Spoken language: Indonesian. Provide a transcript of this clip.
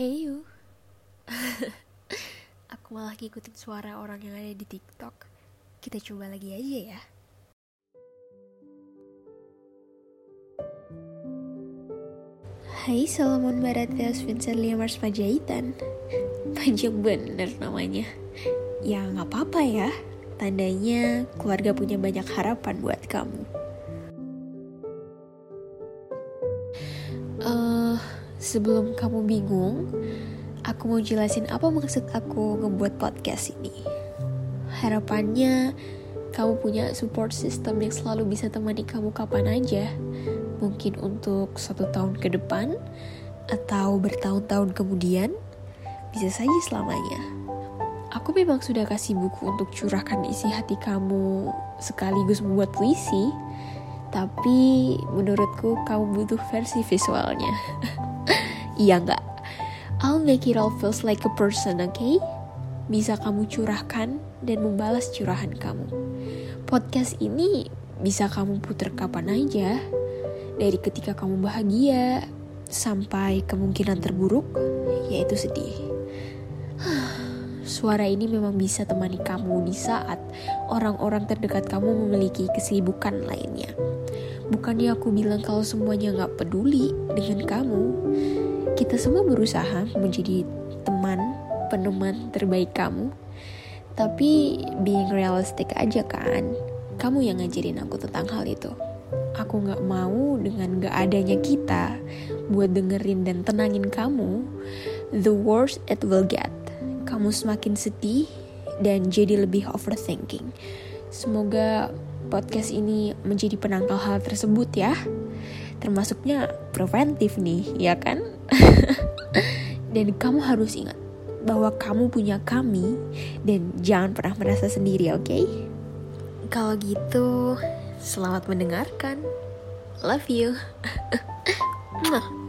Hey you. Aku malah ngikutin suara orang yang ada di TikTok. Kita coba lagi aja ya. Hai Solomon Baratheus Vincent Liamars Panjaitan Panjang bener namanya. Ya nggak apa-apa ya. Tandanya keluarga punya banyak harapan buat kamu Sebelum kamu bingung Aku mau jelasin apa maksud aku ngebuat podcast ini Harapannya kamu punya support system yang selalu bisa temani kamu kapan aja mungkin untuk satu tahun ke depan atau bertahun-tahun kemudian, bisa saja selamanya. Aku memang sudah kasih buku untuk curahkan isi hati kamu sekaligus membuat puisi, tapi menurutku kamu butuh versi visualnya. iya nggak? I'll make it all feels like a person? Okay? Bisa kamu curahkan dan membalas curahan kamu. Podcast ini bisa kamu putar kapan aja, dari ketika kamu bahagia sampai kemungkinan terburuk, yaitu sedih. Suara ini memang bisa temani kamu di saat orang-orang terdekat kamu memiliki kesibukan lainnya. Bukannya aku bilang kalau semuanya gak peduli dengan kamu. Kita semua berusaha menjadi teman, peneman terbaik kamu. Tapi being realistic aja kan, kamu yang ngajarin aku tentang hal itu aku gak mau dengan gak adanya kita buat dengerin dan tenangin kamu, the worse it will get. Kamu semakin sedih dan jadi lebih overthinking. Semoga podcast ini menjadi penangkal hal tersebut ya. Termasuknya preventif nih, ya kan? dan kamu harus ingat bahwa kamu punya kami dan jangan pernah merasa sendiri, oke? Okay? Kalau gitu, Selamat mendengarkan. Love you.